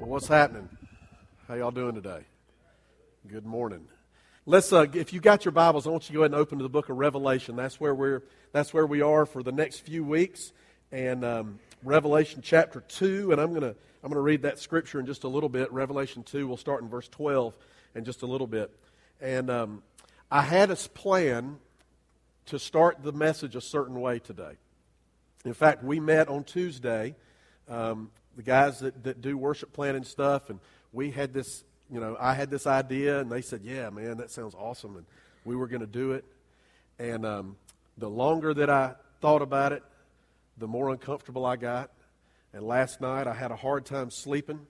Well, what's happening? How y'all doing today? Good morning. Let's. Uh, if you got your Bibles, I want you to go ahead and open to the book of Revelation. That's where we're. That's where we are for the next few weeks, and um, Revelation chapter two. And I'm gonna. I'm gonna read that scripture in just a little bit. Revelation two. We'll start in verse 12 in just a little bit. And um, I had a plan to start the message a certain way today. In fact, we met on Tuesday. Um, the guys that, that do worship planning stuff, and we had this, you know, I had this idea, and they said, yeah, man, that sounds awesome, and we were going to do it. And um, the longer that I thought about it, the more uncomfortable I got. And last night, I had a hard time sleeping,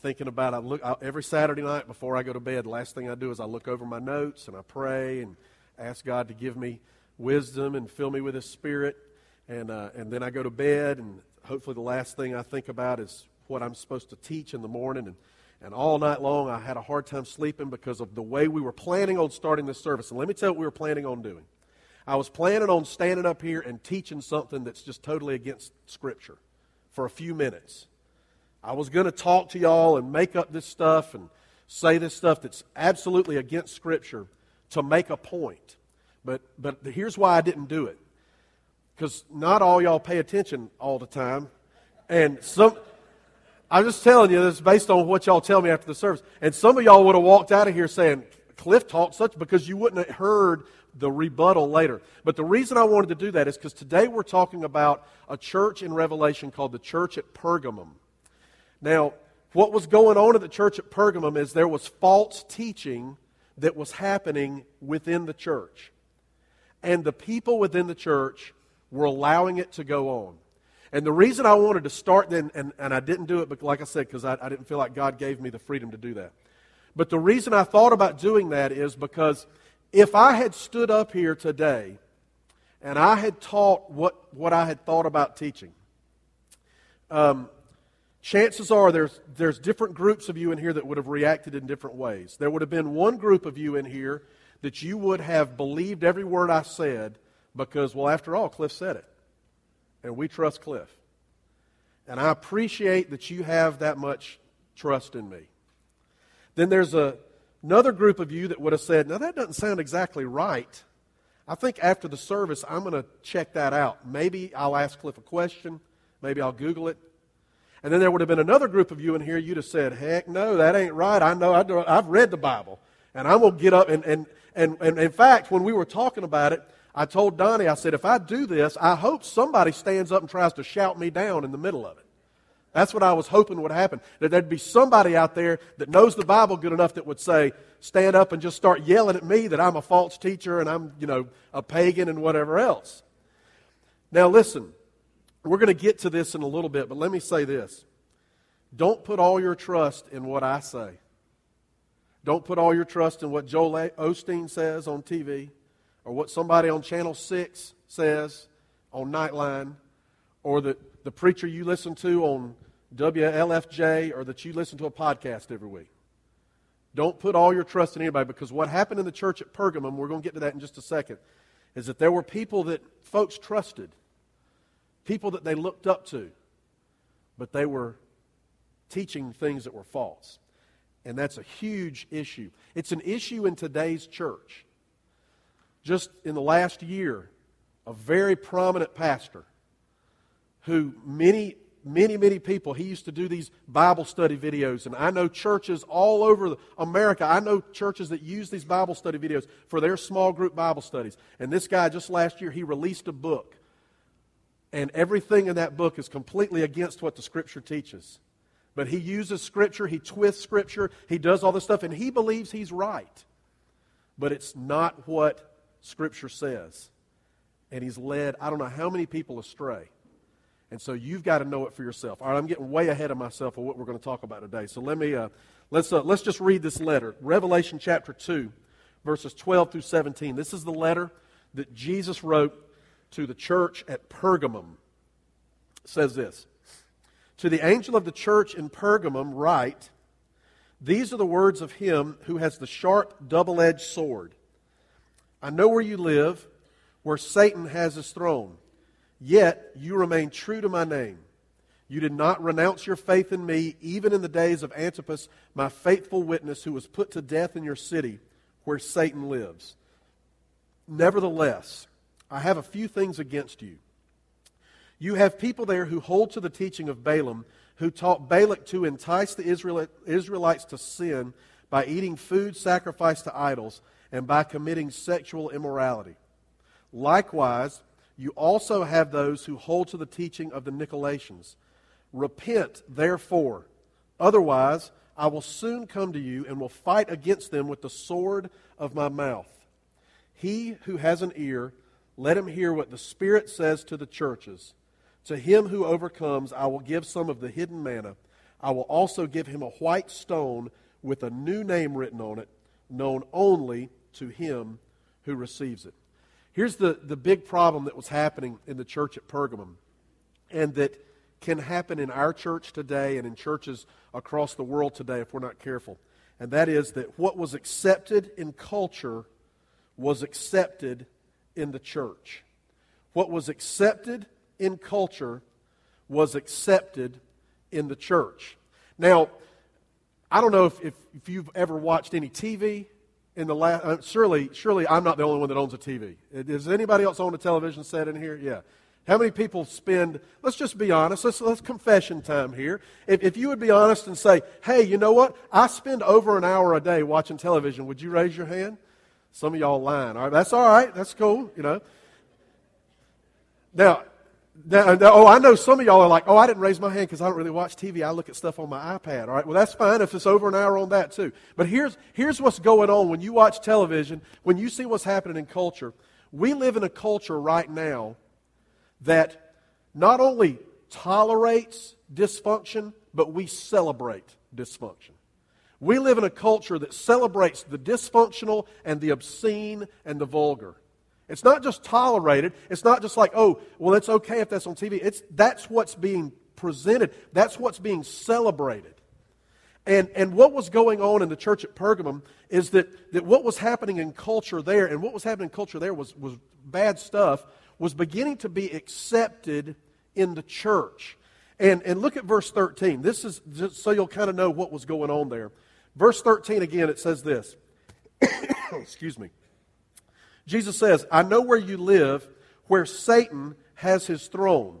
thinking about. I look I, every Saturday night before I go to bed. The last thing I do is I look over my notes and I pray and ask God to give me wisdom and fill me with His Spirit. And uh, and then I go to bed and hopefully the last thing I think about is what I'm supposed to teach in the morning. And, and all night long, I had a hard time sleeping because of the way we were planning on starting this service. And let me tell you what we were planning on doing. I was planning on standing up here and teaching something that's just totally against Scripture for a few minutes. I was going to talk to y'all and make up this stuff and say this stuff that's absolutely against Scripture to make a point. But, but here's why I didn't do it because not all y'all pay attention all the time. And some, I'm just telling you this based on what y'all tell me after the service. And some of y'all would have walked out of here saying, Cliff talked such, because you wouldn't have heard the rebuttal later. But the reason I wanted to do that is because today we're talking about a church in Revelation called the church at Pergamum. Now, what was going on at the church at Pergamum is there was false teaching that was happening within the church. And the people within the church we're allowing it to go on. And the reason I wanted to start then, and, and I didn't do it, but like I said, because I, I didn't feel like God gave me the freedom to do that. But the reason I thought about doing that is because if I had stood up here today and I had taught what, what I had thought about teaching, um, chances are there's, there's different groups of you in here that would have reacted in different ways. There would have been one group of you in here that you would have believed every word I said because, well, after all, Cliff said it. And we trust Cliff. And I appreciate that you have that much trust in me. Then there's a, another group of you that would have said, now that doesn't sound exactly right. I think after the service, I'm going to check that out. Maybe I'll ask Cliff a question. Maybe I'll Google it. And then there would have been another group of you in here, you'd have said, heck no, that ain't right. I know, I have read the Bible. And I'm going to get up. And, and, and, and in fact, when we were talking about it, I told Donnie, I said, if I do this, I hope somebody stands up and tries to shout me down in the middle of it. That's what I was hoping would happen. That there'd be somebody out there that knows the Bible good enough that would say, stand up and just start yelling at me that I'm a false teacher and I'm, you know, a pagan and whatever else. Now listen, we're going to get to this in a little bit, but let me say this. Don't put all your trust in what I say. Don't put all your trust in what Joel Osteen says on TV or what somebody on Channel 6 says on Nightline, or the, the preacher you listen to on WLFJ, or that you listen to a podcast every week. Don't put all your trust in anybody because what happened in the church at Pergamum, we're going to get to that in just a second, is that there were people that folks trusted, people that they looked up to, but they were teaching things that were false. And that's a huge issue. It's an issue in today's church just in the last year, a very prominent pastor who many, many, many people, he used to do these Bible study videos. And I know churches all over America, I know churches that use these Bible study videos for their small group Bible studies. And this guy, just last year, he released a book. And everything in that book is completely against what the Scripture teaches. But he uses Scripture, he twists Scripture, he does all this stuff, and he believes he's right. But it's not what Scripture says. And he's led, I don't know how many people astray. And so you've got to know it for yourself. All right, I'm getting way ahead of myself of what we're going to talk about today. So let me, uh, let's, uh, let's just read this letter. Revelation chapter 2, verses 12 through 17. This is the letter that Jesus wrote to the church at Pergamum. It says this To the angel of the church in Pergamum, write, These are the words of him who has the sharp, double edged sword. I know where you live, where Satan has his throne. Yet you remain true to my name. You did not renounce your faith in me, even in the days of Antipas, my faithful witness, who was put to death in your city where Satan lives. Nevertheless, I have a few things against you. You have people there who hold to the teaching of Balaam, who taught Balak to entice the Israelites to sin by eating food sacrificed to idols and by committing sexual immorality. Likewise, you also have those who hold to the teaching of the Nicolaitans. Repent, therefore, otherwise I will soon come to you and will fight against them with the sword of my mouth. He who has an ear, let him hear what the Spirit says to the churches. To him who overcomes, I will give some of the hidden manna. I will also give him a white stone with a new name written on it, known only to him who receives it. Here's the, the big problem that was happening in the church at Pergamum, and that can happen in our church today and in churches across the world today if we're not careful. And that is that what was accepted in culture was accepted in the church. What was accepted in culture was accepted in the church. Now, I don't know if, if, if you've ever watched any TV in the last. Uh, surely, surely, I'm not the only one that owns a TV. Does anybody else own a television set in here? Yeah. How many people spend, let's just be honest, let's, let's confession time here. If, if you would be honest and say, hey, you know what? I spend over an hour a day watching television, would you raise your hand? Some of y'all lying. All right, that's all right. That's cool, you know. Now, now, uh, oh, I know some of y'all are like, oh, I didn't raise my hand because I don't really watch TV. I look at stuff on my iPad. All right, well, that's fine if it's over an hour on that too. But here's, here's what's going on when you watch television, when you see what's happening in culture. We live in a culture right now that not only tolerates dysfunction, but we celebrate dysfunction. We live in a culture that celebrates the dysfunctional and the obscene and the vulgar. It's not just tolerated. It's not just like, oh, well, it's okay if that's on TV. It's, that's what's being presented, that's what's being celebrated. And, and what was going on in the church at Pergamum is that, that what was happening in culture there, and what was happening in culture there was, was bad stuff, was beginning to be accepted in the church. And, and look at verse 13. This is just so you'll kind of know what was going on there. Verse 13 again, it says this. Excuse me. Jesus says, I know where you live, where Satan has his throne.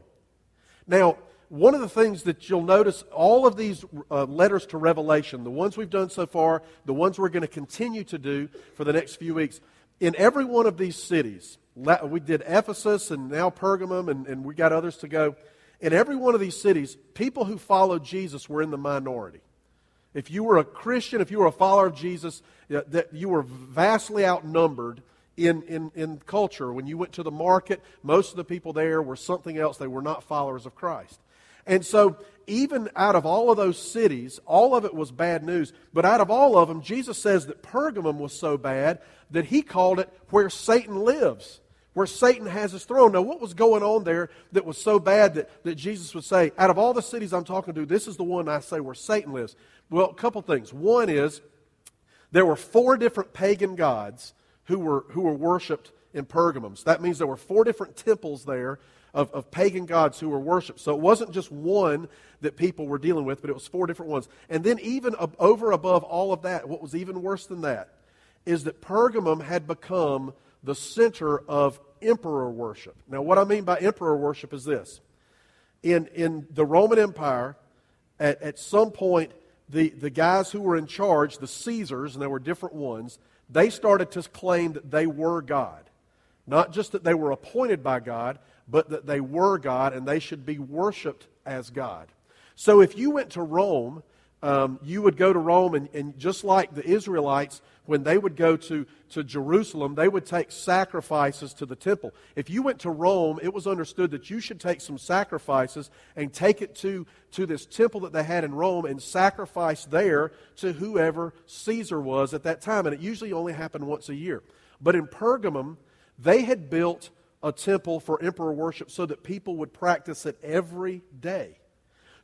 Now, one of the things that you'll notice, all of these uh, letters to Revelation, the ones we've done so far, the ones we're going to continue to do for the next few weeks, in every one of these cities, we did Ephesus and now Pergamum, and, and we got others to go. In every one of these cities, people who followed Jesus were in the minority. If you were a Christian, if you were a follower of Jesus, that you were vastly outnumbered in, in, in culture. When you went to the market, most of the people there were something else. They were not followers of Christ. And so, even out of all of those cities, all of it was bad news. But out of all of them, Jesus says that Pergamum was so bad that he called it where Satan lives, where Satan has his throne. Now, what was going on there that was so bad that, that Jesus would say, out of all the cities I'm talking to, this is the one I say where Satan lives? Well, a couple things. One is there were four different pagan gods who were, who were worshipped in Pergamums. That means there were four different temples there of, of pagan gods who were worshipped. So it wasn't just one that people were dealing with, but it was four different ones. And then, even over above all of that, what was even worse than that is that Pergamum had become the center of emperor worship. Now, what I mean by emperor worship is this in, in the Roman Empire, at, at some point, the, the guys who were in charge, the Caesars, and there were different ones, they started to claim that they were God. Not just that they were appointed by God, but that they were God and they should be worshiped as God. So if you went to Rome, um, you would go to Rome, and, and just like the Israelites, when they would go to, to Jerusalem, they would take sacrifices to the temple. If you went to Rome, it was understood that you should take some sacrifices and take it to, to this temple that they had in Rome and sacrifice there to whoever Caesar was at that time. And it usually only happened once a year. But in Pergamum, they had built a temple for emperor worship so that people would practice it every day.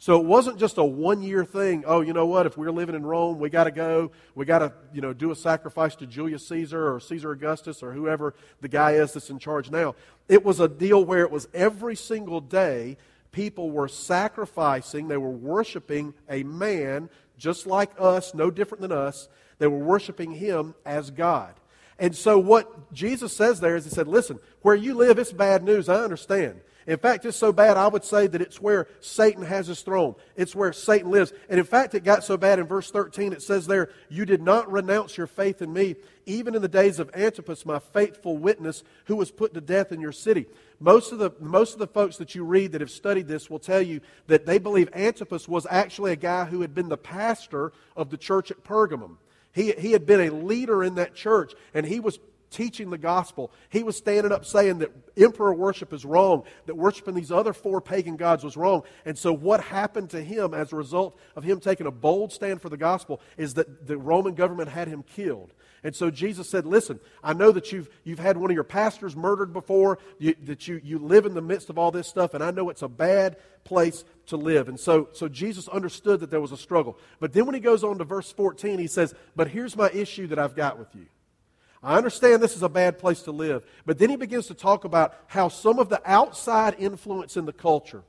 So it wasn't just a one year thing. Oh, you know what? If we're living in Rome, we got to go. We got to, you know, do a sacrifice to Julius Caesar or Caesar Augustus or whoever the guy is that's in charge now. It was a deal where it was every single day people were sacrificing, they were worshiping a man just like us, no different than us. They were worshiping him as God. And so, what Jesus says there is, He said, Listen, where you live, it's bad news. I understand. In fact, it's so bad, I would say that it's where Satan has his throne. It's where Satan lives. And in fact, it got so bad in verse 13, it says there, You did not renounce your faith in me, even in the days of Antipas, my faithful witness, who was put to death in your city. Most of, the, most of the folks that you read that have studied this will tell you that they believe Antipas was actually a guy who had been the pastor of the church at Pergamum. He, he had been a leader in that church, and he was teaching the gospel. He was standing up saying that emperor worship is wrong, that worshiping these other four pagan gods was wrong. And so, what happened to him as a result of him taking a bold stand for the gospel is that the Roman government had him killed. And so Jesus said, Listen, I know that you've, you've had one of your pastors murdered before, you, that you, you live in the midst of all this stuff, and I know it's a bad place to live. And so, so Jesus understood that there was a struggle. But then when he goes on to verse 14, he says, But here's my issue that I've got with you. I understand this is a bad place to live. But then he begins to talk about how some of the outside influence in the culture,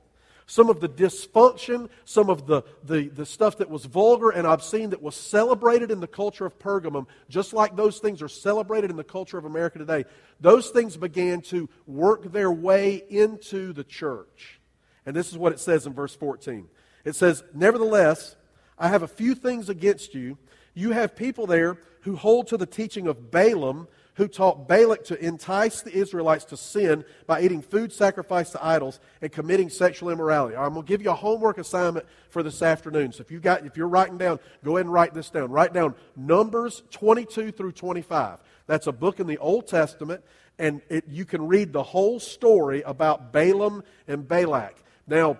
some of the dysfunction, some of the, the, the stuff that was vulgar and obscene that was celebrated in the culture of Pergamum, just like those things are celebrated in the culture of America today, those things began to work their way into the church. And this is what it says in verse 14. It says, Nevertheless, I have a few things against you. You have people there who hold to the teaching of Balaam, who taught Balak to entice the Israelites to sin by eating food sacrificed to idols and committing sexual immorality. Right, I'm going to give you a homework assignment for this afternoon. So if, you got, if you're writing down, go ahead and write this down. Write down Numbers 22 through 25. That's a book in the Old Testament, and it, you can read the whole story about Balaam and Balak. Now,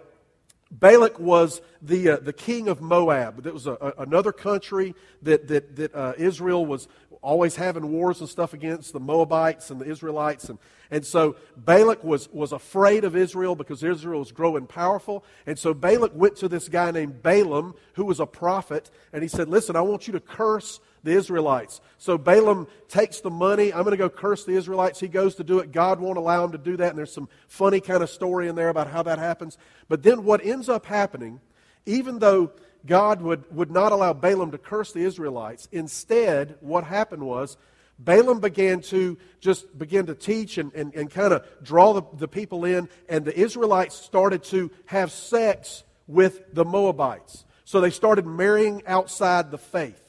Balak was the, uh, the king of Moab. That was a, a, another country that, that, that uh, Israel was always having wars and stuff against the Moabites and the Israelites. And, and so Balak was, was afraid of Israel because Israel was growing powerful. And so Balak went to this guy named Balaam, who was a prophet, and he said, Listen, I want you to curse the Israelites. So Balaam takes the money. I'm going to go curse the Israelites. He goes to do it. God won't allow him to do that. And there's some funny kind of story in there about how that happens. But then what ends up happening, even though God would, would not allow Balaam to curse the Israelites, instead, what happened was Balaam began to just begin to teach and, and, and kind of draw the, the people in, and the Israelites started to have sex with the Moabites. So they started marrying outside the faith.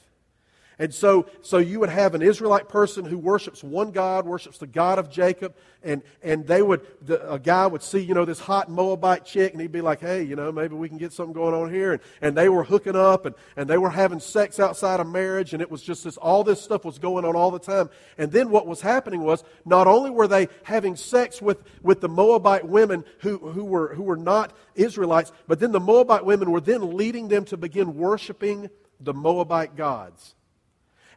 And so, so you would have an Israelite person who worships one God, worships the God of Jacob, and, and they would, the, a guy would see, you know, this hot Moabite chick, and he'd be like, hey, you know, maybe we can get something going on here. And, and they were hooking up, and, and they were having sex outside of marriage, and it was just this, all this stuff was going on all the time. And then what was happening was, not only were they having sex with, with the Moabite women who, who, were, who were not Israelites, but then the Moabite women were then leading them to begin worshiping the Moabite gods.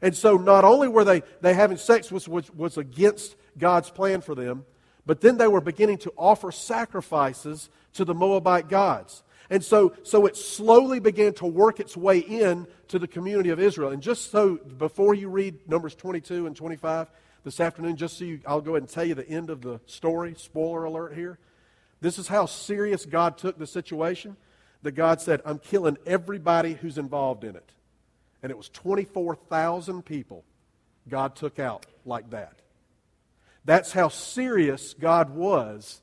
And so not only were they, they having sex, which was, was against God's plan for them, but then they were beginning to offer sacrifices to the Moabite gods. And so, so it slowly began to work its way in to the community of Israel. And just so, before you read Numbers 22 and 25 this afternoon, just so you, I'll go ahead and tell you the end of the story. Spoiler alert here. This is how serious God took the situation. That God said, I'm killing everybody who's involved in it and it was 24,000 people God took out like that. That's how serious God was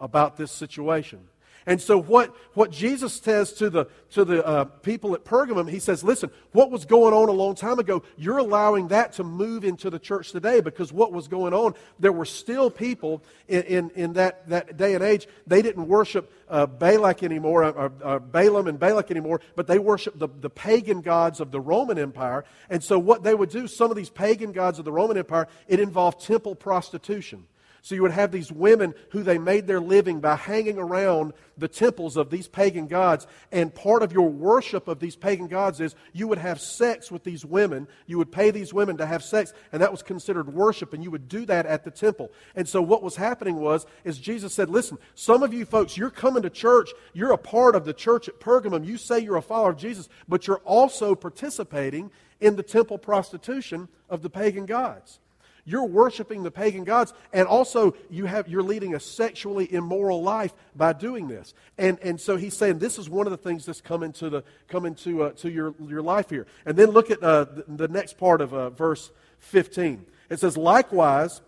about this situation. And so, what, what Jesus says to the, to the uh, people at Pergamum, he says, Listen, what was going on a long time ago, you're allowing that to move into the church today because what was going on, there were still people in, in, in that, that day and age, they didn't worship uh, Balak anymore, or, or Balaam and Balak anymore, but they worshiped the, the pagan gods of the Roman Empire. And so, what they would do, some of these pagan gods of the Roman Empire, it involved temple prostitution. So you would have these women who they made their living by hanging around the temples of these pagan gods. And part of your worship of these pagan gods is you would have sex with these women. You would pay these women to have sex, and that was considered worship, and you would do that at the temple. And so what was happening was, is Jesus said, listen, some of you folks, you're coming to church, you're a part of the church at Pergamum, you say you're a follower of Jesus, but you're also participating in the temple prostitution of the pagan gods. You're worshiping the pagan gods, and also you have, you're leading a sexually immoral life by doing this. And, and so he's saying this is one of the things that's come into, the, come into uh, to your, your life here. And then look at uh, the, the, next part of uh, verse 15. It says, Likewise,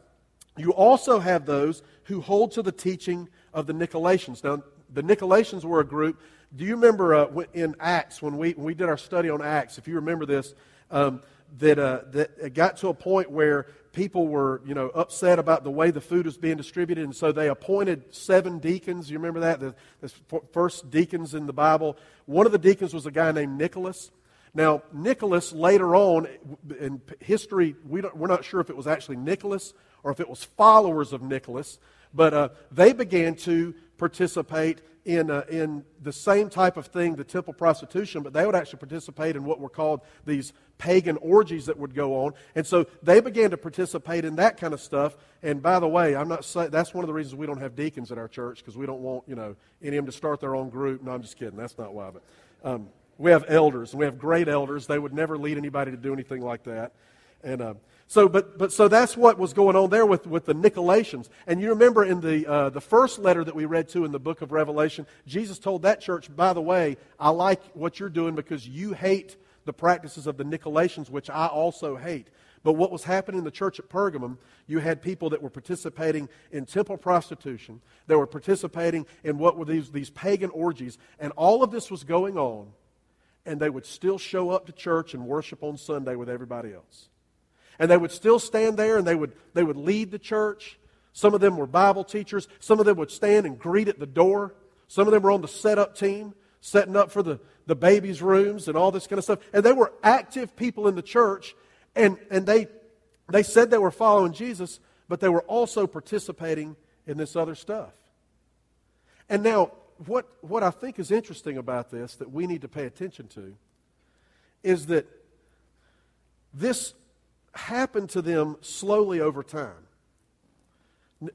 you also have those who hold to the teaching of the Nicolaitans. Now, the Nicolaitans were a group. Do you remember uh, in Acts, when we, when we did our study on Acts, if you remember this, um, that, uh, that it got to a point where people were, you know, upset about the way the food was being distributed, and so they appointed seven deacons. You remember that? The, the first deacons in the Bible. One of the deacons was a guy named Nicholas. Now, Nicholas later on in history, we we're not sure if it was actually Nicholas or if it was followers of Nicholas, but uh, they began to participate in, uh, in the same type of thing, the temple prostitution, but they would actually participate in what were called these pagan orgies that would go on. And so they began to participate in that kind of stuff. And by the way, I'm not saying that's one of the reasons we don't have deacons in our church because we don't want, you know, any of them to start their own group. No, I'm just kidding. That's not why. But um, we have elders, and we have great elders. They would never lead anybody to do anything like that. And uh, so, but, but so that's what was going on there with, with the Nicolaitans. And you remember in the, uh, the first letter that we read to in the book of Revelation, Jesus told that church, by the way, I like what you're doing because you hate the practices of the Nicolaitans, which I also hate. But what was happening in the church at Pergamum, you had people that were participating in temple prostitution, they were participating in what were these, these pagan orgies, and all of this was going on, and they would still show up to church and worship on Sunday with everybody else. And they would still stand there and they would, they would lead the church. Some of them were Bible teachers. Some of them would stand and greet at the door. Some of them were on the setup team, setting up for the, the babies' rooms and all this kind of stuff. And they were active people in the church. And, and they, they said they were following Jesus, but they were also participating in this other stuff. And now, what, what I think is interesting about this that we need to pay attention to is that this happened to them slowly over time.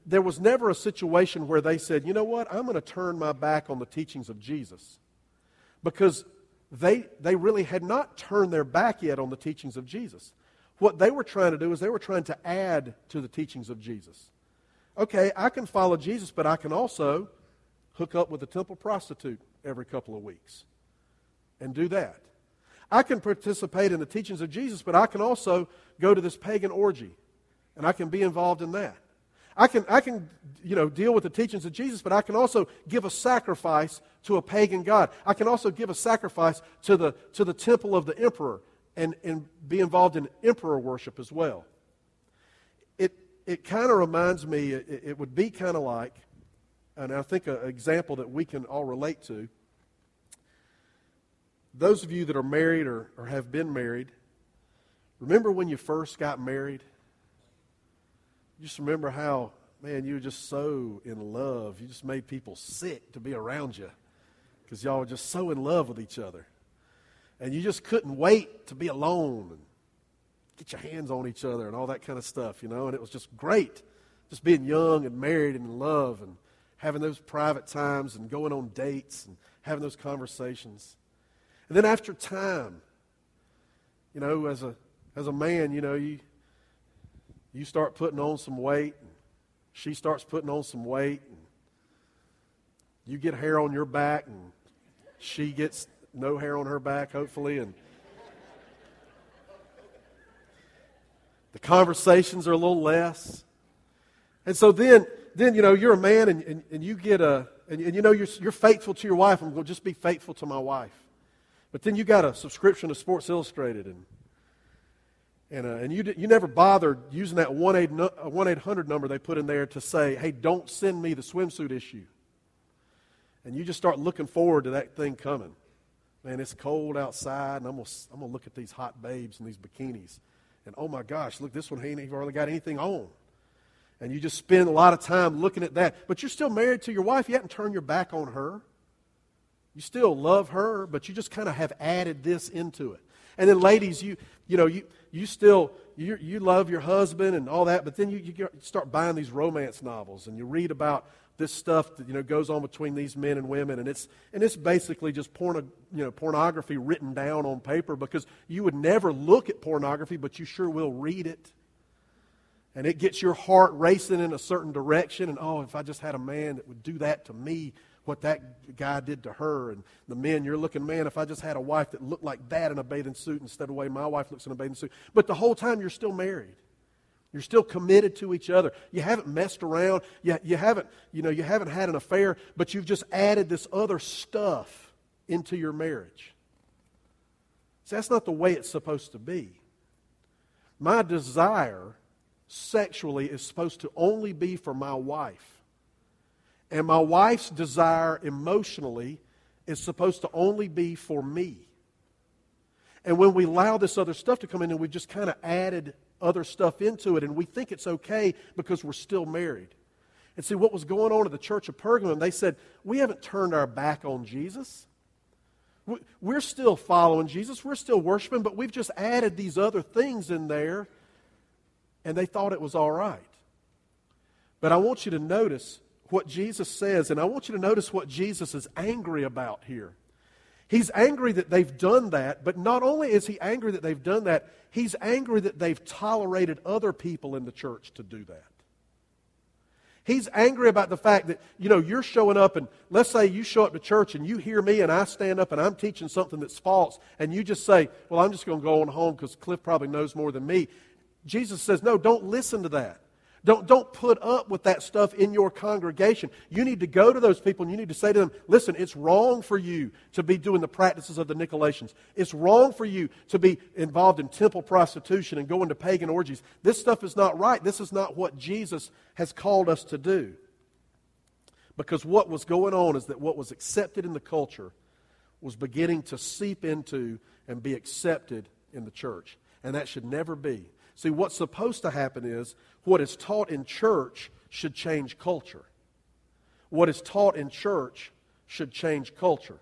There was never a situation where they said, you know what, I'm going to turn my back on the teachings of Jesus. Because they, they really had not turned their back yet on the teachings of Jesus. What they were trying to do is they were trying to add to the teachings of Jesus. Okay, I can follow Jesus, but I can also hook up with a temple prostitute every couple of weeks and do that. I can participate in the teachings of Jesus, but I can also go to this pagan orgy and I can be involved in that. I can, I can you know, deal with the teachings of Jesus, but I can also give a sacrifice to a pagan god. I can also give a sacrifice to the, to the temple of the emperor and, and be involved in emperor worship as well. It, it kind of reminds me, it, it would be kind of like, and I think an example that we can all relate to those of you that are married or, or have been married, remember when you first got married? Just remember how, man, you were just so in love. You just made people sick to be around you because y'all were just so in love with each other. And you just couldn't wait to be alone and get your hands on each other and all that kind of stuff, you know. And it was just great, just being young and married and in love and having those private times and going on dates and having those conversations. And then after time, you know, as a, as a man, you know, you, you start putting on some weight, and she starts putting on some weight, and you get hair on your back, and she gets no hair on her back, hopefully, and the conversations are a little less. And so then, then you know, you're a man, and, and, and you get a, and, and you know, you're, you're faithful to your wife. I'm going to just be faithful to my wife. But then you got a subscription to Sports Illustrated, and and, uh, and you, you never bothered using that 1 800 number they put in there to say, hey, don't send me the swimsuit issue. And you just start looking forward to that thing coming. Man, it's cold outside, and I'm going to I'm gonna look at these hot babes in these bikinis. And oh my gosh, look, this one he ain't even hardly got anything on. And you just spend a lot of time looking at that. But you're still married to your wife. You haven't turned your back on her. You still love her, but you just kind of have added this into it. And then, ladies, you, you know, you, you still, you, you love your husband and all that, but then you, you start buying these romance novels and you read about this stuff that, you know, goes on between these men and women. And it's, and it's basically just porno, you know, pornography written down on paper because you would never look at pornography, but you sure will read it. and it gets your heart racing in a certain direction. And oh, if I just had a man that would do that to me, what that guy did to her. And the men, you're looking, man, if I just had a wife that looked like that in a bathing suit instead of the way my wife looks in a bathing suit. But the whole time you're still married. You're still committed to each other. You haven't messed around. You, you, haven't, you, know, you haven't had an affair, but you've just added this other stuff into your marriage. See, that's not the way it's supposed to be. My desire sexually is supposed to only be for my wife. And my wife's desire emotionally is supposed to only be for me. And when we allow this other stuff to come in and we've just kind of added other stuff into it and we think it's okay because we're still married. And see what was going on at the church of Pergamum, they said, We haven't turned our back on Jesus. We're still following Jesus. We're still worshiping, but we've just added these other things in there and they thought it was all right. But I want you to notice what Jesus says, and I want you to notice what Jesus is angry about here. He's angry that they've done that, but not only is he angry that they've done that, he's angry that they've tolerated other people in the church to do that. He's angry about the fact that, you know, you're showing up and let's say you show up to church and you hear me and I stand up and I'm teaching something that's false and you just say, well, I'm just going to go on home because Cliff probably knows more than me. Jesus says, no, don't listen to that. Don't, don't put up with that stuff in your congregation. You need to go to those people and you need to say to them, listen, it's wrong for you to be doing the practices of the Nicolaitans. It's wrong for you to be involved in temple prostitution and going to pagan orgies. This stuff is not right. This is not what Jesus has called us to do. Because what was going on is that what was accepted in the culture was beginning to seep into and be accepted in the church. And that should never be. See, what's supposed to happen is what is taught in church should change culture. What is taught in church should change culture.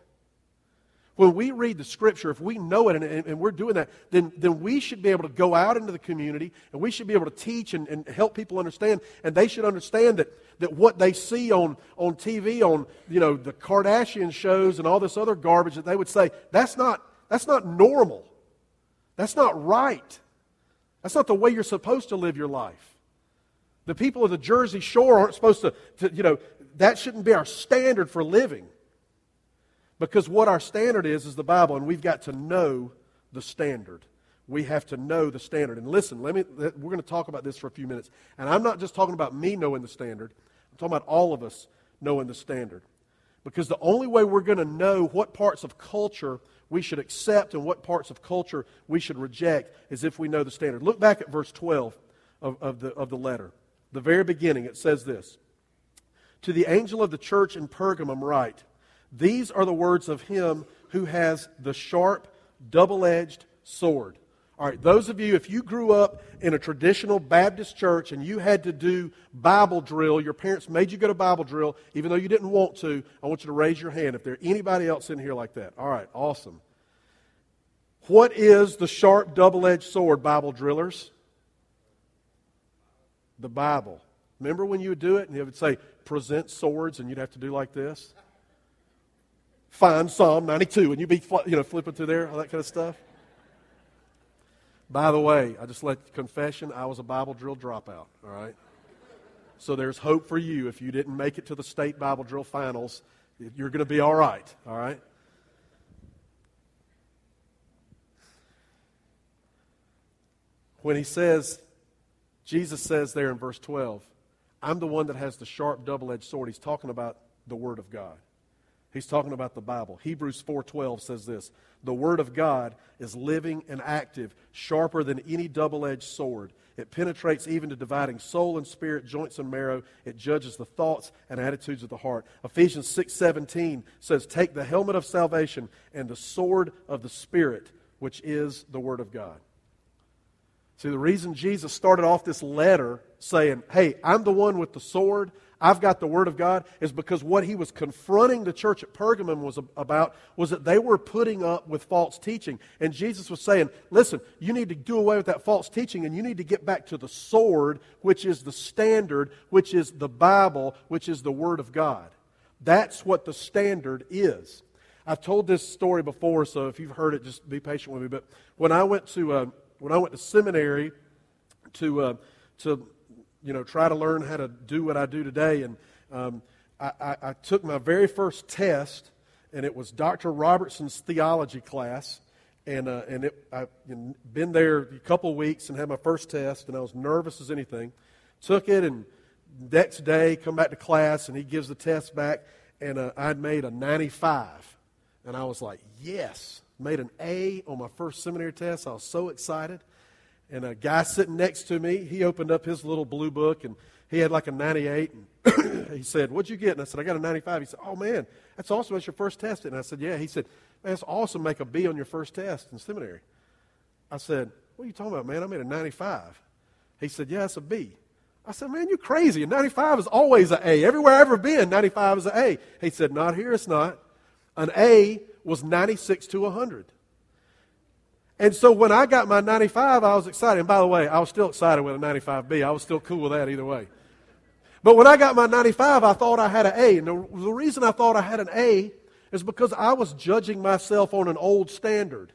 When we read the scripture, if we know it and, and, we're doing that, then, then we should be able to go out into the community and we should be able to teach and, and help people understand. And they should understand that, that what they see on, on TV, on you know, the Kardashian shows and all this other garbage, that they would say, that's not, that's not normal. That's not right. That's not the way you're supposed to live your life. The people of the Jersey Shore aren't supposed to, to, you know, that shouldn't be our standard for living. Because what our standard is, is the Bible, and we've got to know the standard. We have to know the standard. And listen, let me, we're going to talk about this for a few minutes. And I'm not just talking about me knowing the standard, I'm talking about all of us knowing the standard. Because the only way we're going to know what parts of culture we should accept and what parts of culture we should reject as if we know the standard. Look back at verse 12 of, of, the, of the letter. The very beginning, it says this To the angel of the church in Pergamum, write, These are the words of him who has the sharp, double edged sword. All right, those of you, if you grew up in a traditional Baptist church and you had to do Bible drill, your parents made you go to Bible drill, even though you didn't want to, I want you to raise your hand if there's anybody else in here like that. All right, awesome. What is the sharp, double edged sword, Bible drillers? The Bible. Remember when you would do it and they would say, present swords, and you'd have to do like this? Find Psalm 92, and you'd be you know, flipping through there, all that kind of stuff. By the way, I just let confession, I was a Bible drill dropout, all right? So there's hope for you if you didn't make it to the state Bible drill finals. You're going to be all right, all right? When he says, Jesus says there in verse 12, I'm the one that has the sharp double edged sword, he's talking about the Word of God. He's talking about the Bible. Hebrews 4:12 says this, "The word of God is living and active, sharper than any double-edged sword. It penetrates even to dividing soul and spirit, joints and marrow. It judges the thoughts and attitudes of the heart." Ephesians 6:17 says, "Take the helmet of salvation and the sword of the spirit, which is the word of God." See, the reason Jesus started off this letter saying, Hey, I'm the one with the sword, I've got the Word of God, is because what he was confronting the church at Pergamum was about was that they were putting up with false teaching. And Jesus was saying, Listen, you need to do away with that false teaching and you need to get back to the sword, which is the standard, which is the Bible, which is the Word of God. That's what the standard is. I've told this story before, so if you've heard it, just be patient with me. But when I went to uh, when I went to seminary to, uh, to you know, try to learn how to do what I do today. And um, I, I, I took my very first test, and it was Dr. Robertson's theology class. And, uh, and it, I've been there a couple of weeks and had my first test, and I was nervous as anything. Took it, and next day, come back to class, and he gives the test back, and uh, I'd made a 95. And I was like, yes, made an A on my first seminary test. I was so excited. And a guy sitting next to me, he opened up his little blue book, and he had like a 98. And he said, What'd you get? And I said, I got a 95. He said, Oh, man, that's awesome. That's your first test. And I said, Yeah. He said, Man, it's awesome make a B on your first test in seminary. I said, What are you talking about, man? I made a 95. He said, Yeah, it's a B. I said, Man, you're crazy. A 95 is always an A. Everywhere I've ever been, 95 is an A. He said, Not here, it's not. An A was 96 to 100. And so when I got my 95, I was excited. And by the way, I was still excited with a 95B. I was still cool with that either way. But when I got my 95, I thought I had an A. And the, the reason I thought I had an A is because I was judging myself on an old standard.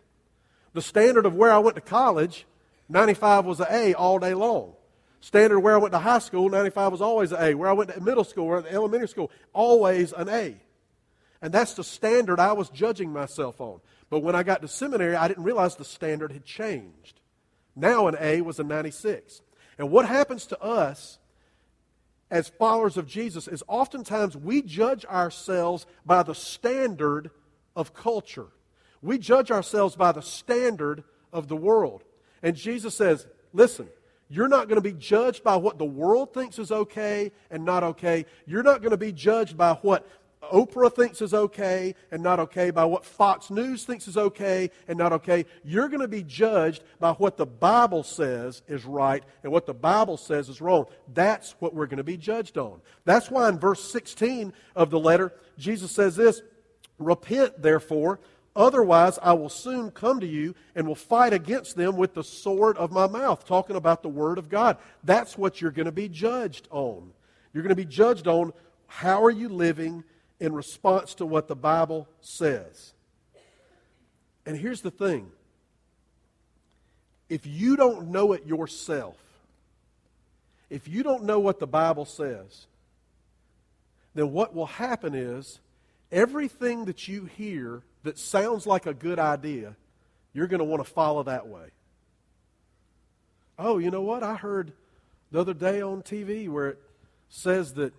The standard of where I went to college, 95 was an A all day long. Standard where I went to high school, 95 was always an A. Where I went to middle school, where or elementary school, always an A. And that's the standard I was judging myself on. But when I got to seminary, I didn't realize the standard had changed. Now an A was a 96. And what happens to us as followers of Jesus is oftentimes we judge ourselves by the standard of culture. We judge ourselves by the standard of the world. And Jesus says, listen, you're not going to be judged by what the world thinks is okay and not okay. You're not going to be judged by what Oprah thinks is okay and not okay, by what Fox News thinks is okay and not okay. You're going to be judged by what the Bible says is right and what the Bible says is wrong. That's what we're going to be judged on. That's why in verse 16 of the letter, Jesus says this Repent, therefore, otherwise I will soon come to you and will fight against them with the sword of my mouth, talking about the Word of God. That's what you're going to be judged on. You're going to be judged on how are you living in response to what the Bible says. And here's the thing if you don't know it yourself, if you don't know what the Bible says, then what will happen is everything that you hear that sounds like a good idea, you're going to want to follow that way. Oh, you know what? I heard the other day on TV where it says that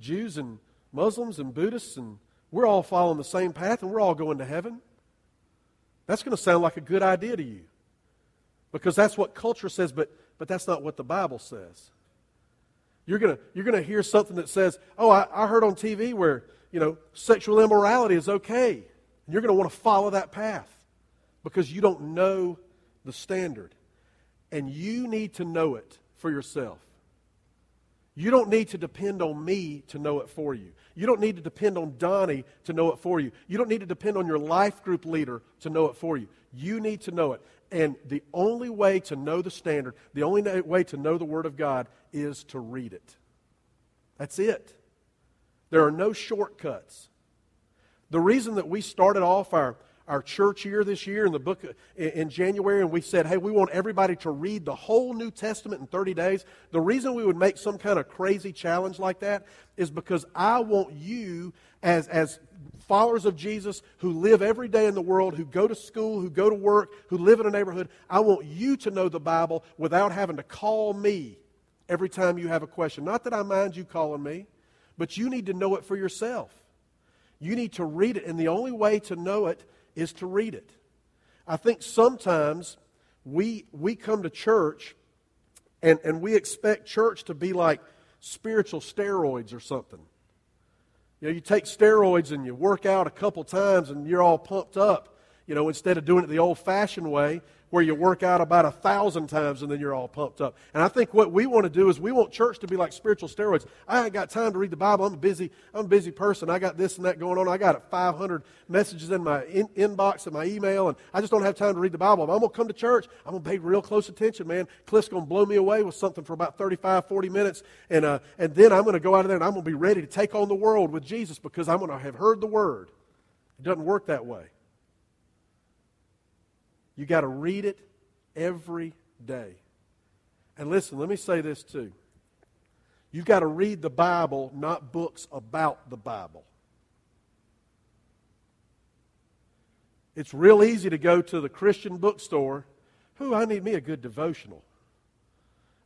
Jews and Muslims and Buddhists, and we're all following the same path and we're all going to heaven. That's going to sound like a good idea to you because that's what culture says, but, but that's not what the Bible says. You're going to, you're to hear something that says, oh, I, I heard on TV where, you know, sexual immorality is okay. And you're going to want to follow that path because you don't know the standard. And you need to know it for yourself. You don't need to depend on me to know it for you. You don't need to depend on Donnie to know it for you. You don't need to depend on your life group leader to know it for you. You need to know it. And the only way to know the standard, the only way to know the Word of God is to read it. That's it. There are no shortcuts. The reason that we started off our our church year this year in the book in January, and we said, hey, we want everybody to read the whole New Testament in 30 days. The reason we would make some kind of crazy challenge like that is because I want you, as, as followers of Jesus who live every day in the world, who go to school, who go to work, who live in a neighborhood, I want you to know the Bible without having to call me every time you have a question. Not that I mind you calling me, but you need to know it for yourself. You need to read it, and the only way to know it is to read it. I think sometimes we, we come to church and, and we expect church to be like spiritual steroids or something. You know, you take steroids and you work out a couple times and you're all pumped up, you know, instead of doing it the old fashioned way where you work out about a thousand times and then you're all pumped up. And I think what we want to do is we want church to be like spiritual steroids. I ain't got time to read the Bible. I'm a busy, I'm a busy person. I got this and that going on. I got 500 messages in my in, inbox and my email, and I just don't have time to read the Bible. I'm going to come to church. I'm going to pay real close attention, man. Cliff's going to blow me away with something for about 35, 40 minutes, and, uh, and then I'm going to go out of there and I'm going to be ready to take on the world with Jesus because I'm to have heard the word. It doesn't work that way. You got to read it every day. And listen, let me say this too. You've got to read the Bible, not books about the Bible. It's real easy to go to the Christian bookstore. Who, I need me a good devotional.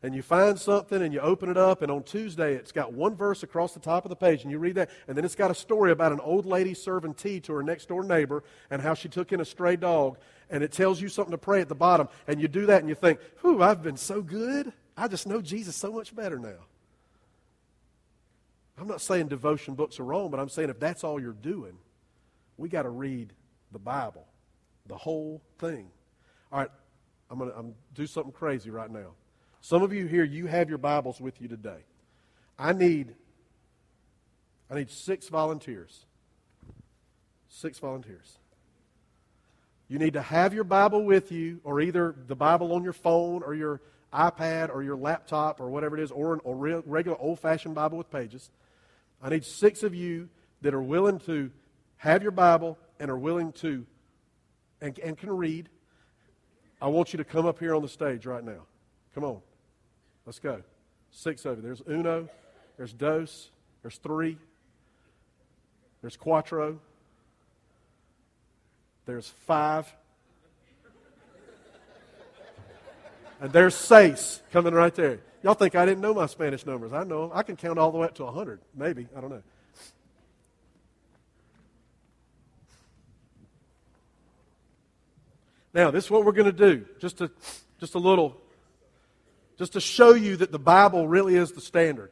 And you find something and you open it up, and on Tuesday it's got one verse across the top of the page, and you read that, and then it's got a story about an old lady serving tea to her next door neighbor and how she took in a stray dog, and it tells you something to pray at the bottom, and you do that and you think, Whew, I've been so good. I just know Jesus so much better now. I'm not saying devotion books are wrong, but I'm saying if that's all you're doing, we got to read the Bible, the whole thing. All right, I'm going to do something crazy right now. Some of you here, you have your Bibles with you today. I need, I need six volunteers. Six volunteers. You need to have your Bible with you, or either the Bible on your phone, or your iPad, or your laptop, or whatever it is, or a regular old fashioned Bible with pages. I need six of you that are willing to have your Bible and are willing to and, and can read. I want you to come up here on the stage right now. Come on. Let's go. Six of you. There's uno, there's dos, there's three, there's cuatro, there's five, and there's seis coming right there. Y'all think I didn't know my Spanish numbers. I know. I can count all the way up to 100, maybe. I don't know. Now, this is what we're going to do. Just a, just a little, just to show you that the Bible really is the standard.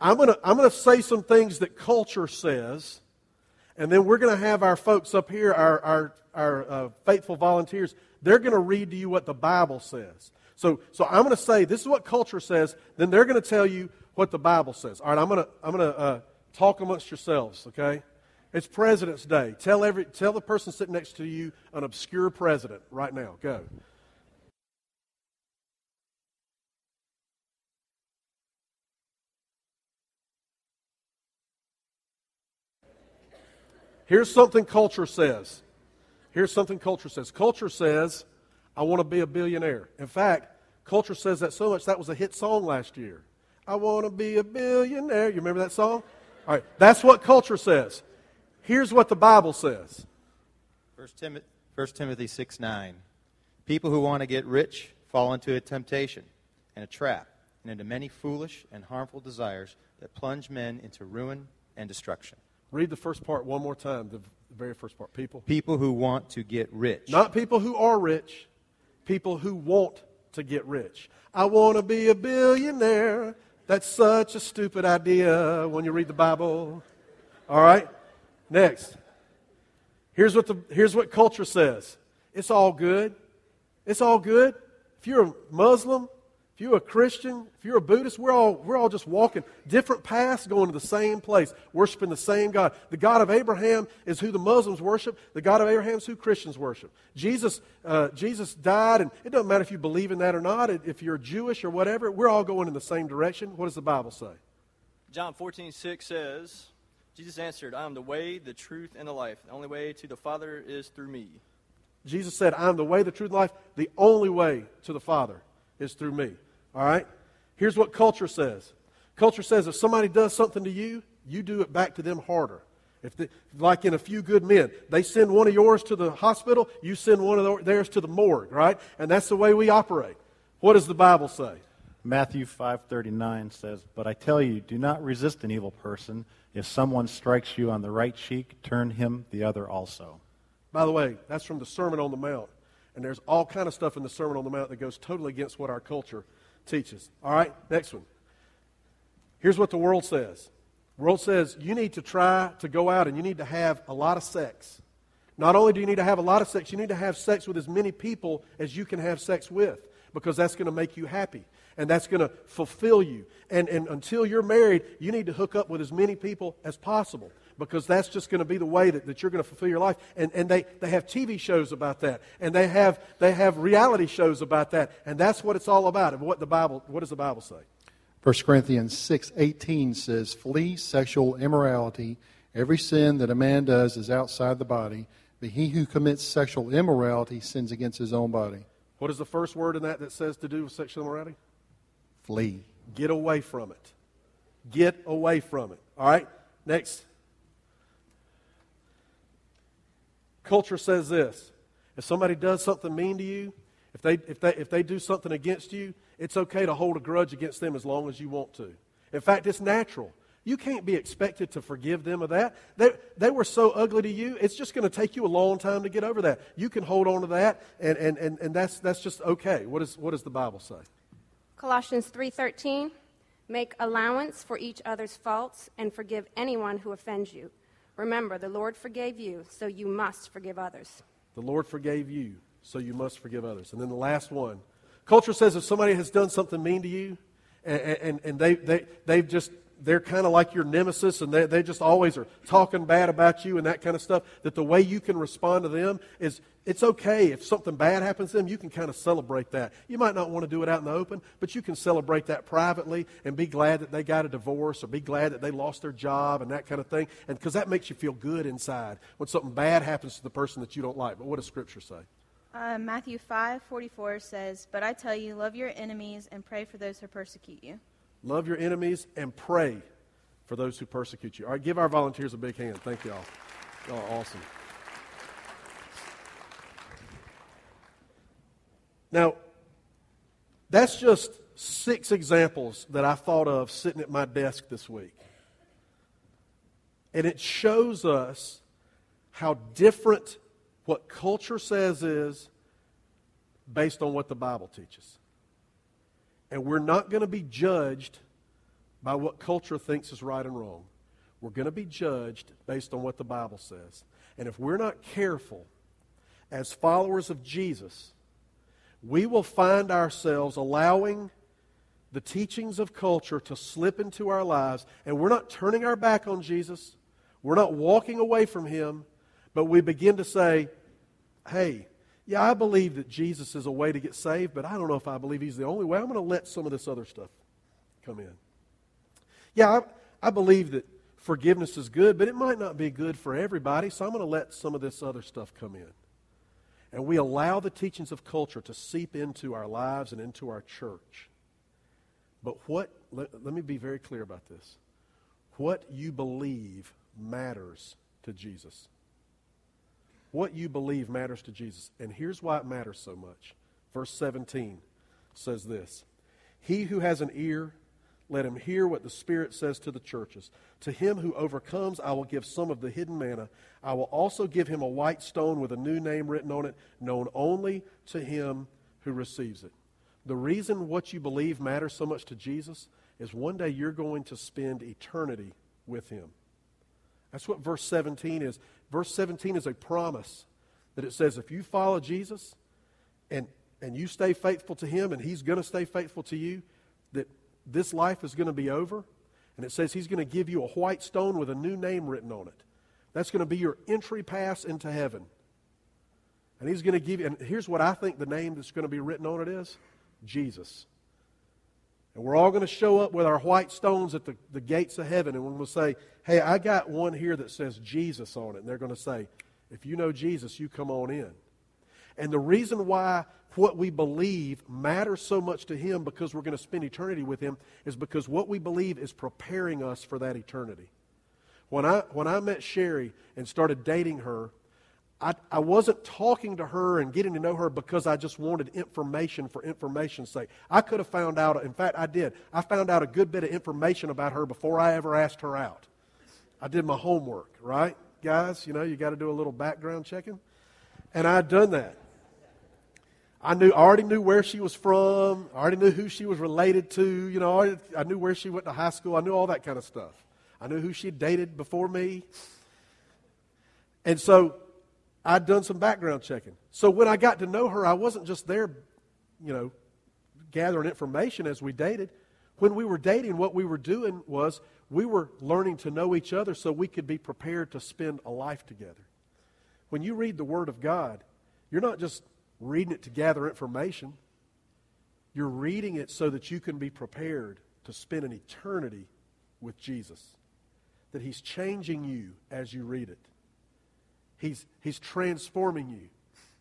I'm going to, I'm going to say some things that culture says, and then we're going to have our folks up here, our, our, our uh, faithful volunteers, they're going to read to you what the Bible says. So, so I'm going to say this is what culture says. Then they're going to tell you what the Bible says. All right, I'm going to I'm going to uh, talk amongst yourselves. Okay, it's President's Day. Tell every tell the person sitting next to you an obscure president right now. Go. Here's something culture says. Here's something culture says. Culture says I want to be a billionaire. In fact, culture says that so much that was a hit song last year. I want to be a billionaire. You remember that song? All right, that's what culture says. Here's what the Bible says. 1 Timothy, 1 Timothy 6 9. People who want to get rich fall into a temptation and a trap and into many foolish and harmful desires that plunge men into ruin and destruction. Read the first part one more time, the very first part. People. People who want to get rich. Not people who are rich, people who want to get rich. I want to be a billionaire. That's such a stupid idea when you read the Bible. All right? Next. Here's what, the, here's what culture says it's all good. It's all good. If you're a Muslim, if you're a Christian, if you're a Buddhist, we're all, we're all just walking different paths going to the same place, worshiping the same God. The God of Abraham is who the Muslims worship. The God of Abraham is who Christians worship. Jesus, uh, Jesus died, and it doesn't matter if you believe in that or not, if you're Jewish or whatever, we're all going in the same direction. What does the Bible say? John 14, 6 says, Jesus answered, I am the way, the truth, and the life. The only way to the Father is through me. Jesus said, I am the way, the truth, and life. The only way to the Father is through me. All right? Here's what culture says culture says if somebody does something to you, you do it back to them harder. If like in a few good men, they send one of yours to the hospital, you send one of theirs to the morgue, right? And that's the way we operate. What does the Bible say? Matthew 5:39 says, "But I tell you, do not resist an evil person. If someone strikes you on the right cheek, turn him the other also." By the way, that's from the Sermon on the Mount. And there's all kind of stuff in the Sermon on the Mount that goes totally against what our culture teaches. All right, next one. Here's what the world says. The world says you need to try to go out and you need to have a lot of sex. Not only do you need to have a lot of sex, you need to have sex with as many people as you can have sex with because that's going to make you happy and that's going to fulfill you. And, and until you're married, you need to hook up with as many people as possible because that's just going to be the way that, that you're going to fulfill your life. And, and they, they have TV shows about that, and they have, they have reality shows about that, and that's what it's all about. And what, the Bible, what does the Bible say? 1 Corinthians 6:18 says, "Flee sexual immorality. Every sin that a man does is outside the body, but he who commits sexual immorality sins against his own body." What is the first word in that that says to do with sexual immorality? Flee. Get away from it. Get away from it. All right? Next. Culture says this if somebody does something mean to you, if they, if, they, if they do something against you, it's okay to hold a grudge against them as long as you want to. In fact, it's natural. You can't be expected to forgive them of that. They, they were so ugly to you, it's just going to take you a long time to get over that. You can hold on to that, and, and, and, and that's, that's just okay. What, is, what does the Bible say? Colossians 3:13 Make allowance for each other's faults and forgive anyone who offends you. Remember, the Lord forgave you, so you must forgive others. The Lord forgave you, so you must forgive others. And then the last one. Culture says if somebody has done something mean to you, and, and, and they, they, they've just they're kind of like your nemesis and they, they just always are talking bad about you and that kind of stuff, that the way you can respond to them is it's okay if something bad happens to them, you can kind of celebrate that. You might not want to do it out in the open, but you can celebrate that privately and be glad that they got a divorce or be glad that they lost their job and that kind of thing. And because that makes you feel good inside when something bad happens to the person that you don't like. But what does Scripture say? Uh, Matthew 5 44 says, But I tell you, love your enemies and pray for those who persecute you. Love your enemies and pray for those who persecute you. All right, give our volunteers a big hand. Thank you all. Y'all are awesome. Now, that's just six examples that I thought of sitting at my desk this week. And it shows us how different what culture says is based on what the Bible teaches. And we're not going to be judged by what culture thinks is right and wrong. We're going to be judged based on what the Bible says. And if we're not careful, as followers of Jesus, we will find ourselves allowing the teachings of culture to slip into our lives, and we're not turning our back on Jesus. We're not walking away from Him, but we begin to say, hey, yeah, I believe that Jesus is a way to get saved, but I don't know if I believe He's the only way. I'm going to let some of this other stuff come in. Yeah, I, I believe that forgiveness is good, but it might not be good for everybody, so I'm going to let some of this other stuff come in. And we allow the teachings of culture to seep into our lives and into our church. But what, let, let me be very clear about this. What you believe matters to Jesus. What you believe matters to Jesus. And here's why it matters so much. Verse 17 says this He who has an ear, let him hear what the Spirit says to the churches. To him who overcomes, I will give some of the hidden manna. I will also give him a white stone with a new name written on it, known only to him who receives it. The reason what you believe matters so much to Jesus is one day you're going to spend eternity with him. That's what verse 17 is. Verse 17 is a promise that it says if you follow Jesus and, and you stay faithful to him and he's going to stay faithful to you, that this life is going to be over. And it says he's going to give you a white stone with a new name written on it. That's going to be your entry pass into heaven. And he's going to give you, and here's what I think the name that's going to be written on it is Jesus. And we're all going to show up with our white stones at the, the gates of heaven, and we'll say, Hey, I got one here that says Jesus on it. And they're going to say, If you know Jesus, you come on in. And the reason why what we believe matters so much to Him because we're going to spend eternity with Him is because what we believe is preparing us for that eternity. When I, when I met Sherry and started dating her, I, I wasn't talking to her and getting to know her because I just wanted information for information's sake. I could have found out, in fact, I did. I found out a good bit of information about her before I ever asked her out. I did my homework, right? Guys, you know, you got to do a little background checking. And I'd done that. I knew, I already knew where she was from. I already knew who she was related to. You know, I, I knew where she went to high school. I knew all that kind of stuff. I knew who she dated before me. And so I'd done some background checking. So when I got to know her, I wasn't just there, you know, gathering information as we dated. When we were dating, what we were doing was we were learning to know each other so we could be prepared to spend a life together. When you read the Word of God, you're not just reading it to gather information, you're reading it so that you can be prepared to spend an eternity with Jesus. That He's changing you as you read it. He's, he's transforming you.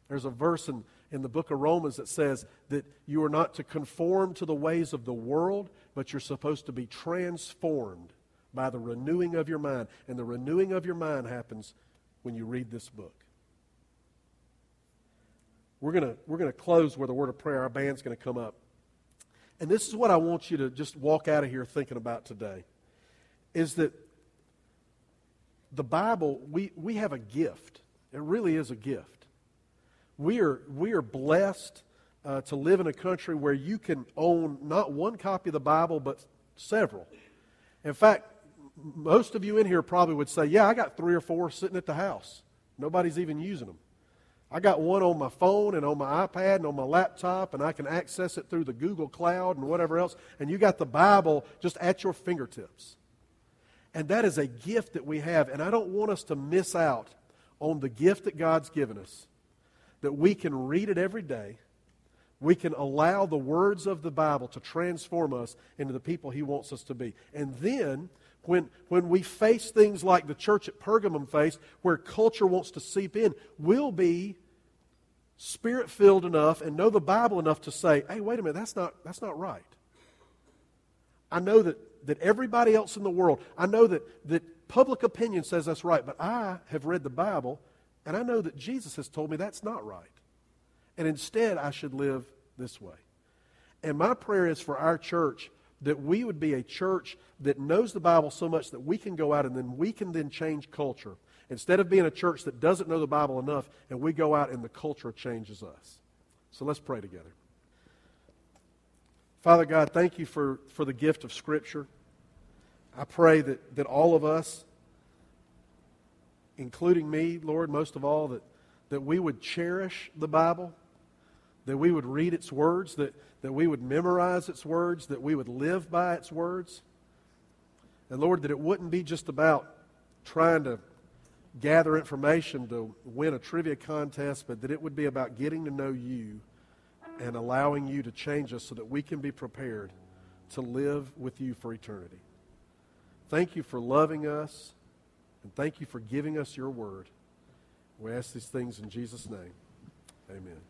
There's a verse in, in the book of Romans that says that you are not to conform to the ways of the world, but you're supposed to be transformed by the renewing of your mind. And the renewing of your mind happens when you read this book. We're going we're going to close with a word of prayer. Our band's going to come up. And this is what I want you to just walk out of here thinking about today is that the Bible, we, we have a gift. It really is a gift. We are, we are blessed uh, to live in a country where you can own not one copy of the Bible, but several. In fact, most of you in here probably would say, Yeah, I got three or four sitting at the house. Nobody's even using them. I got one on my phone and on my iPad and on my laptop, and I can access it through the Google Cloud and whatever else. And you got the Bible just at your fingertips. And that is a gift that we have. And I don't want us to miss out on the gift that God's given us, that we can read it every day. We can allow the words of the Bible to transform us into the people He wants us to be. And then, when, when we face things like the church at Pergamum faced, where culture wants to seep in, we'll be spirit filled enough and know the Bible enough to say, hey, wait a minute, that's not, that's not right. I know that that everybody else in the world, I know that, that public opinion says that's right, but I have read the Bible and I know that Jesus has told me that's not right. And instead, I should live this way. And my prayer is for our church that we would be a church that knows the Bible so much that we can go out and then we can then change culture. Instead of being a church that doesn't know the Bible enough and we go out and the culture changes us. So let's pray together. Father God, thank you for, for the gift of Scripture. I pray that, that all of us, including me, Lord, most of all, that, that we would cherish the Bible, that we would read its words, that, that we would memorize its words, that we would live by its words. And Lord, that it wouldn't be just about trying to gather information to win a trivia contest, but that it would be about getting to know you and allowing you to change us so that we can be prepared to live with you for eternity. Thank you for loving us, and thank you for giving us your word. We ask these things in Jesus' name. Amen.